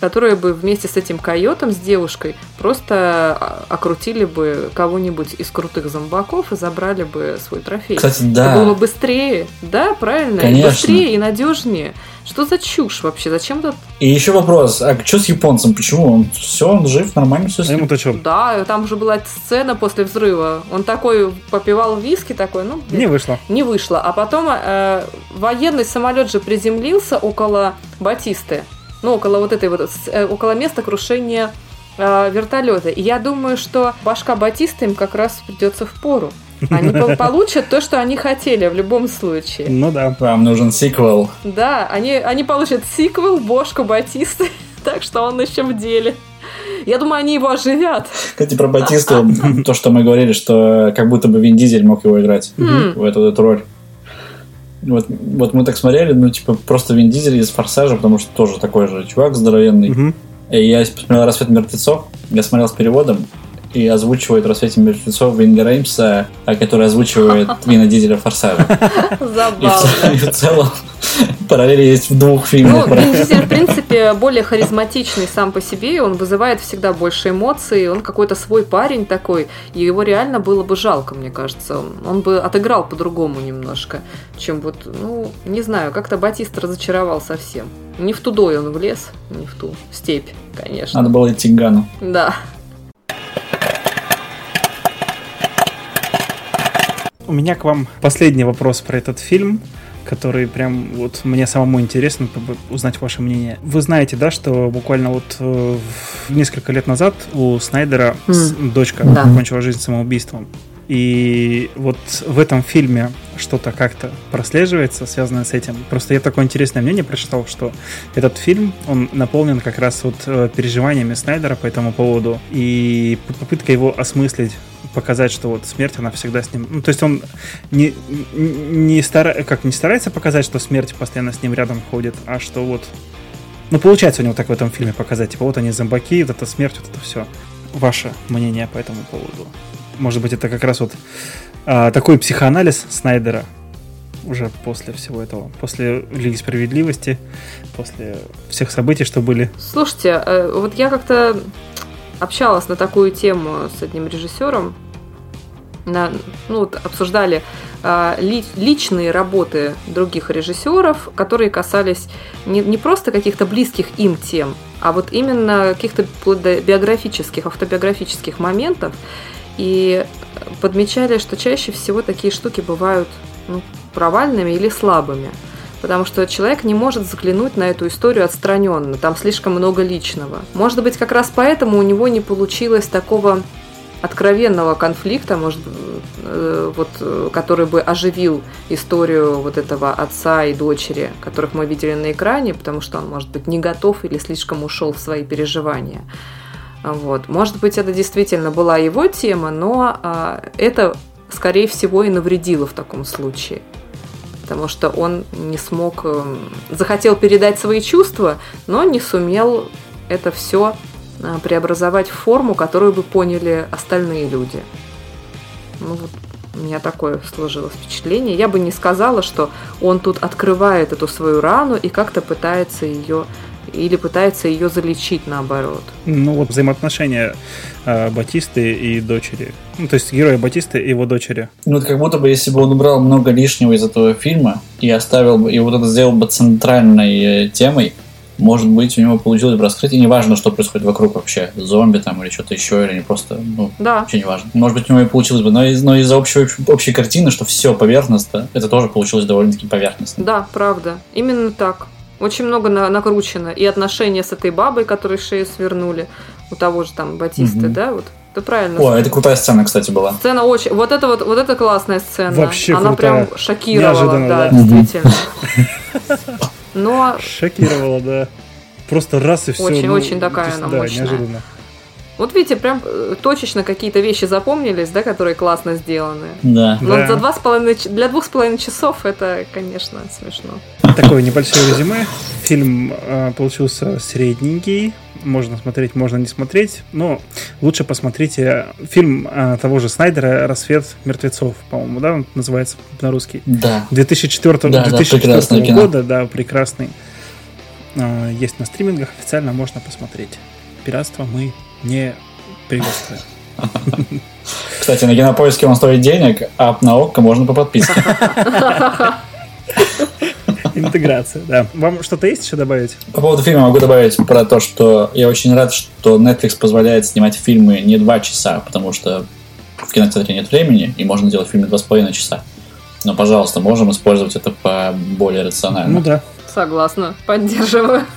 которые бы вместе с этим койотом, с девушкой, просто а, окрутили бы кого-нибудь из крутых зомбаков и забрали бы свой трофей.
Кстати, да.
Это было бы быстрее, да, правильно?
Конечно.
И быстрее, и надежнее. Что за чушь вообще? Зачем тут?
И еще вопрос, а что с японцем? Почему? Он все, он жив, нормально все с
А
ним?
ему-то что?
Да, там же была сцена после взрыва. Он такой попивал виски, такой, ну, блин,
Не вышло.
не вышло. А потом э, военный самолет же приземлился около Батисты. Ну, около вот этой вот, э, около места крушения э, вертолета. И я думаю, что башка Батисты им как раз придется в пору. Они пол- получат то, что они хотели в любом случае.
Ну да.
Вам нужен сиквел.
Да, они, они получат сиквел Бошку Батисты, так что он еще в деле. Я думаю, они его оживят.
Кстати, про Батисту, то, что мы говорили, что как будто бы Вин Дизель мог его играть в эту, эту роль. Вот, вот мы так смотрели, ну, типа, просто Вин Дизель из «Форсажа», потому что тоже такой же чувак здоровенный. И я посмотрел «Рассвет мертвецов», я смотрел с переводом, и озвучивает «Рассвете мертвецов» Винга Реймса, а который озвучивает Вина Дизеля в в
Забавно.
и в целом параллели есть в двух
Ну,
фильмах.
Вин Дизель, в принципе, более харизматичный сам по себе, он вызывает всегда больше эмоций, он какой-то свой парень такой, и его реально было бы жалко, мне кажется. Он бы отыграл по-другому немножко, чем вот, ну, не знаю, как-то Батист разочаровал совсем. Не в тудой он влез, не в ту степь, конечно.
Надо было идти к Гану.
Да.
У меня к вам последний вопрос про этот фильм, который прям вот мне самому интересно узнать ваше мнение. Вы знаете, да, что буквально вот э, несколько лет назад у Снайдера с- дочка
Да.
покончила жизнь самоубийством. И вот в этом фильме что-то как-то прослеживается, связанное с этим. Просто я такое интересное мнение прочитал, что этот фильм, он наполнен как раз вот э, переживаниями Снайдера по этому поводу и попытка его осмыслить, показать, что вот смерть, она всегда с ним... Ну, то есть он не, не, стара... как, не старается показать, что смерть постоянно с ним рядом ходит, а что вот... Ну, получается у него так в этом фильме показать. Типа, вот они зомбаки, вот эта смерть, вот это все. Ваше мнение по этому поводу? Может быть, это как раз вот а, такой психоанализ Снайдера уже после всего этого, после Лиги Справедливости, после всех событий, что были.
Слушайте, э, вот я как-то общалась на такую тему с одним режиссером. На, ну, вот обсуждали а, ли- личные работы других режиссеров, которые касались не, не просто каких-то близких им тем, а вот именно каких-то биографических, автобиографических моментов. И подмечали, что чаще всего такие штуки бывают ну, провальными или слабыми. Потому что человек не может взглянуть на эту историю отстраненно, там слишком много личного. Может быть, как раз поэтому у него не получилось такого откровенного конфликта, может, э, вот, который бы оживил историю вот этого отца и дочери, которых мы видели на экране, потому что он, может быть, не готов или слишком ушел в свои переживания. Вот. Может быть, это действительно была его тема, но а, это, скорее всего, и навредило в таком случае. Потому что он не смог, эм, захотел передать свои чувства, но не сумел это все преобразовать в форму, которую бы поняли остальные люди. Ну вот у меня такое сложилось впечатление. Я бы не сказала, что он тут открывает эту свою рану и как-то пытается ее или пытается ее залечить наоборот.
Ну вот взаимоотношения э, Батисты и дочери. Ну, то есть героя Батисты и его дочери.
Ну, это как будто бы, если бы он убрал много лишнего из этого фильма и оставил бы, и вот это сделал бы центральной э, темой, может быть, у него получилось бы раскрытие. Неважно, что происходит вокруг вообще. Зомби там или что-то еще, или не просто, ну,
Да,
вообще не важно. Может быть, у него и получилось бы, но, из- но из-за общей, общей картины, что все поверхностно, это тоже получилось довольно-таки поверхностно.
да, правда. Именно так. Очень много на- накручено. И отношения с этой бабой, которой шею свернули, у того же там Батисты,
Мгм.
да, вот. Это правильно.
О, это крутая сцена, кстати, была.
Сцена очень... Вот это вот, вот это классная сцена.
Вообще
Она
крутая.
прям шокировала,
Неожиданно,
да,
да.
действительно. Но
Шокировало, да. Просто раз и все.
Очень- очень такая она
да,
мощная.
неожиданно.
Вот видите, прям э, точечно какие-то вещи запомнились, да, которые классно сделаны.
Да.
Но
Да.
за два с половиной, для двух с половиной часов это, конечно, смешно.
Такое небольшое резюме. Фильм э, получился средненький. Можно смотреть, можно не смотреть. Но лучше посмотрите фильм э, того же Снайдера «Рассвет мертвецов», по-моему, да, он называется на русский.
Да.
2004,
Да, да,
2004
прекрасное кино.
года, да, прекрасный. э, есть на стримингах, официально можно посмотреть. Пиратство мы не приветствуем.
Кстати, на кинопоиске он стоит денег, а на ОККО можно по подписке.
Интеграция, да. Вам что-то есть еще добавить?
По поводу фильма могу добавить про то, что я очень рад, что Netflix позволяет снимать фильмы не два часа, потому что в кинотеатре нет времени, и можно делать фильмы два с половиной часа. Но, пожалуйста, можем использовать это по более рационально.
Ну да.
Согласна, поддерживаю.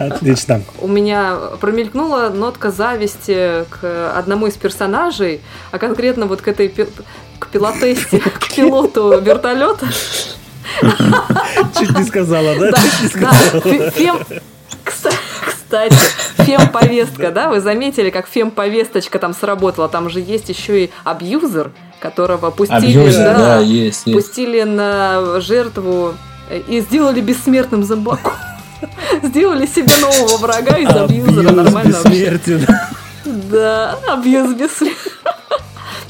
Отлично.
У меня промелькнула нотка зависти к одному из персонажей, а конкретно вот к этой к пилотессе, к пилоту вертолета.
Чуть не сказала, да?
Да,
Чуть не
да,
сказала.
фе- фем... Кста- Кстати, фем-повестка, да? Вы заметили, как фем-повесточка там сработала? Там же есть еще и абьюзер, которого пустили,
Абьюзер, да,
да,
есть, есть.
пустили на жертву э, и сделали бессмертным зомбаком. Сделали себе нового врага из абьюзера.
Абьюз
Нормально
бессмертен.
Да, абьюз бессмертный.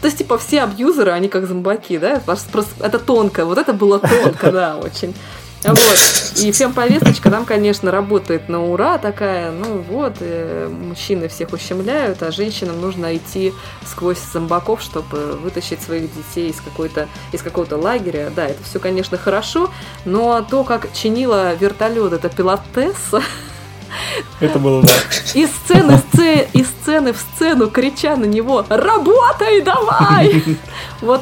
То есть, типа, все абьюзеры, они как зомбаки, да? Просто Это тонко. Вот это было тонко, да, очень. Вот. И фем-повесточка там, конечно, работает на ура такая. Ну вот, э, мужчины всех ущемляют, а женщинам нужно идти сквозь зомбаков, чтобы вытащить своих детей из, какой-то, из какого-то лагеря. Да, это все, конечно, хорошо, но то, как чинила вертолет эта пилотесса,
Это было, да.
из сцены, сце- из сцены в сцену, крича на него «Работай, давай!» Вот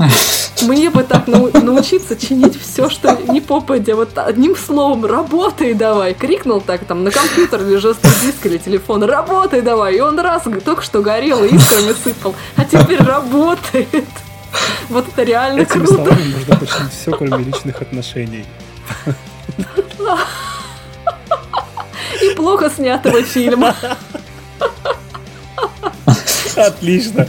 мне бы так нау- научиться чинить все, что не попадя. Вот одним словом «Работай, давай!» Крикнул так там на компьютер или жесткий диск или телефон «Работай, давай!» И он раз только что горел и искрами сыпал, а теперь работает. Вот это реально
Этими
круто.
словами можно починить все, кроме личных отношений.
И плохо снятого фильма.
Отлично.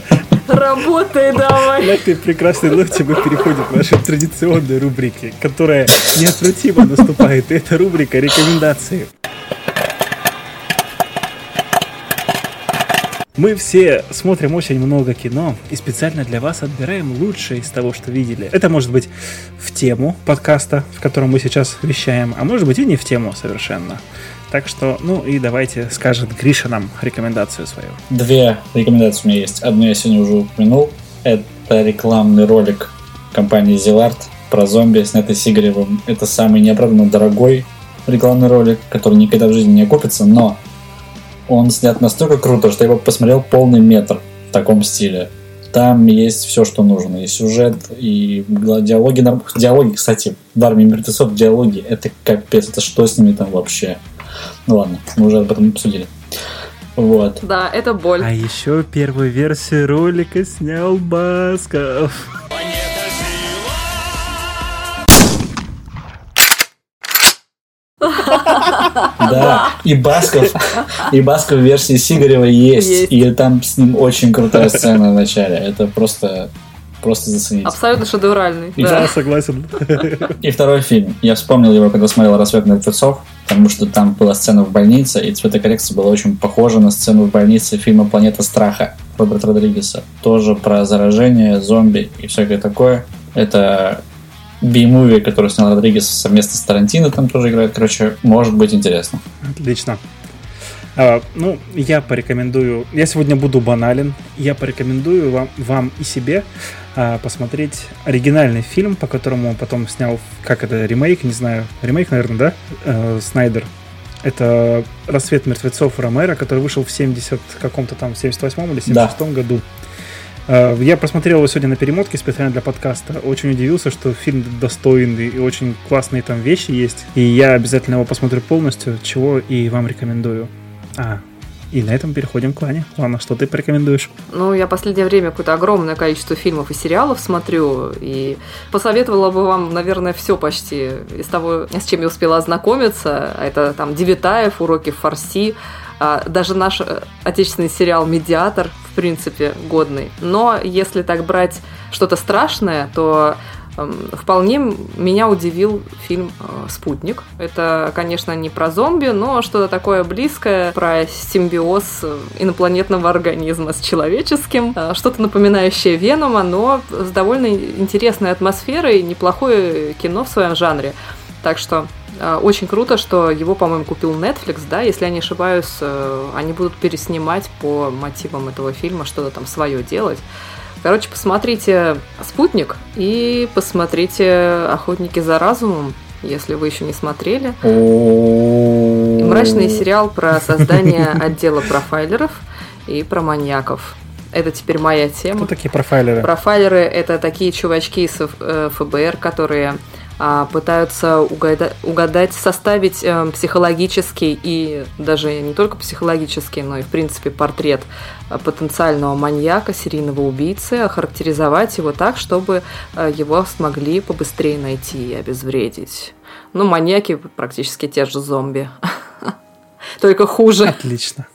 Работай, давай!
На этой прекрасной ноте мы переходим к нашей традиционной рубрике, которая неотвратимо наступает. И это рубрика рекомендации. Мы все смотрим очень много кино и специально для вас отбираем лучшее из того, что видели. Это может быть в тему подкаста, в котором мы сейчас вещаем, а может быть и не в тему совершенно. Так что, ну и давайте скажет Гриша нам рекомендацию свою.
Две рекомендации у меня есть. Одну я сегодня уже упомянул. Это рекламный ролик компании Zilart про зомби, снятый Сигаревым. Это самый неоправданно дорогой рекламный ролик, который никогда в жизни не окупится, но он снят настолько круто, что я его посмотрел полный метр в таком стиле. Там есть все, что нужно. И сюжет, и диалоги. Диалоги, кстати, в армии мертвецов диалоги. Это капец. Это что с ними там вообще? Ну ладно, мы уже об этом обсудили. Вот.
Да, это боль.
А еще первую версию ролика снял Басков.
Да, и Басков, и Басков в версии Сигарева есть,
Есть.
и там с ним очень крутая сцена в начале. Это просто, просто заценить.
Абсолютно шедевральный.
И
Да, согласен.
И второй фильм. Я вспомнил его, когда смотрел «Рассвет мертвецов», потому что там была сцена в больнице, и цветокоррекция была очень похожа на сцену в больнице фильма «Планета страха» Роберта Родригеса. Тоже про заражение, зомби и всякое такое. Это би-муви, который снял Родригес совместно с Тарантино, там тоже играет. Короче, может быть интересно.
Отлично. А, ну, я порекомендую. Я сегодня буду банален. Я порекомендую вам, вам и себе посмотреть оригинальный фильм, по которому он потом снял, как это, ремейк, не знаю. Ремейк, наверное, да? Э, Снайдер. Это «Рассвет мертвецов» Ромеро, который вышел в 70 каком-то там, 78 или 76 году. Э, Я просмотрел его сегодня на перемотке специально для подкаста. Очень удивился, что фильм достойный и очень классные там вещи есть. И я обязательно его посмотрю полностью, чего и вам рекомендую. А, и на этом переходим к Лане. Лана, что ты порекомендуешь?
Ну, я последнее время какое-то огромное количество фильмов и сериалов смотрю, и посоветовала бы вам, наверное, все почти из того, с чем я успела ознакомиться. Это там Девитаев, уроки фарси, а, даже наш э, отечественный сериал «Медиатор», в принципе, годный. Но если так брать что-то страшное, то вполне меня удивил фильм э, «Спутник». Это, конечно, не про зомби, но что-то такое близкое, про симбиоз э, инопланетного организма с человеческим, э, что-то напоминающее Венома, но с довольно интересной атмосферой, неплохое кино в своем жанре. Так что очень круто, что его, по-моему, купил Netflix, да, если я не ошибаюсь, они будут переснимать по мотивам этого фильма, что-то там свое делать. Короче, посмотрите «Спутник» и посмотрите «Охотники за разумом», если вы еще не смотрели. И мрачный сериал про создание отдела профайлеров и про маньяков. Это теперь моя тема.
Кто такие профайлеры?
Профайлеры – это такие чувачки из ФБР, которые а, пытаются угадать, угадать составить э, психологический и даже не только психологический, но и в принципе портрет э, потенциального маньяка, серийного убийцы, охарактеризовать его так, чтобы э, его смогли побыстрее найти и обезвредить. Ну, маньяки практически те же зомби. Только хуже.
Отлично.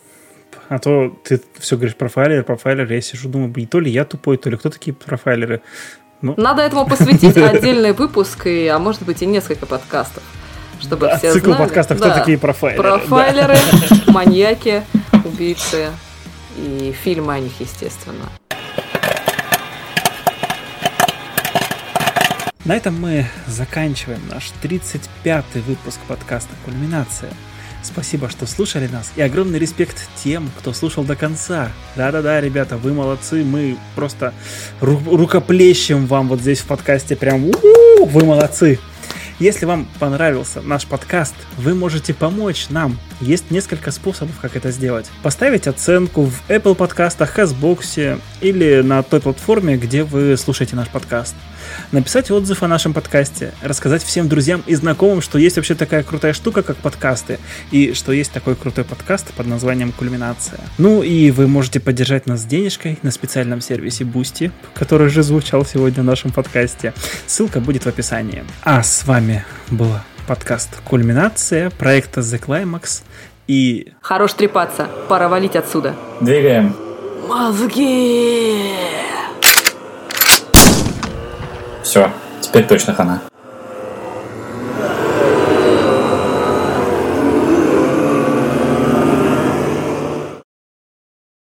А то ты все говоришь профайлер, профайлер, я сижу, думаю, блин, то ли я тупой, то ли кто такие профайлеры.
Ну. Надо этому посвятить отдельный выпуск, и, а может быть и несколько подкастов. Чтобы да, все
цикл
знали.
подкастов «Кто да. такие профайлеры?»
Профайлеры, да. маньяки, убийцы и фильмы о них, естественно.
На этом мы заканчиваем наш 35-й выпуск подкаста «Кульминация». Спасибо, что слушали нас, и огромный респект тем, кто слушал до конца. Да-да-да, ребята, вы молодцы, мы просто ру- рукоплещем вам вот здесь в подкасте, прям у-у-у, вы молодцы. Если вам понравился наш подкаст, вы можете помочь нам. Есть несколько способов, как это сделать. Поставить оценку в Apple подкастах, Xbox или на той платформе, где вы слушаете наш подкаст написать отзыв о нашем подкасте, рассказать всем друзьям и знакомым, что есть вообще такая крутая штука, как подкасты, и что есть такой крутой подкаст под названием «Кульминация». Ну и вы можете поддержать нас денежкой на специальном сервисе Boosty, который же звучал сегодня в нашем подкасте. Ссылка будет в описании. А с вами был подкаст «Кульминация» проекта The Climax и...
Хорош трепаться, пора валить отсюда.
Двигаем.
Мозги!
Все, теперь точно хана.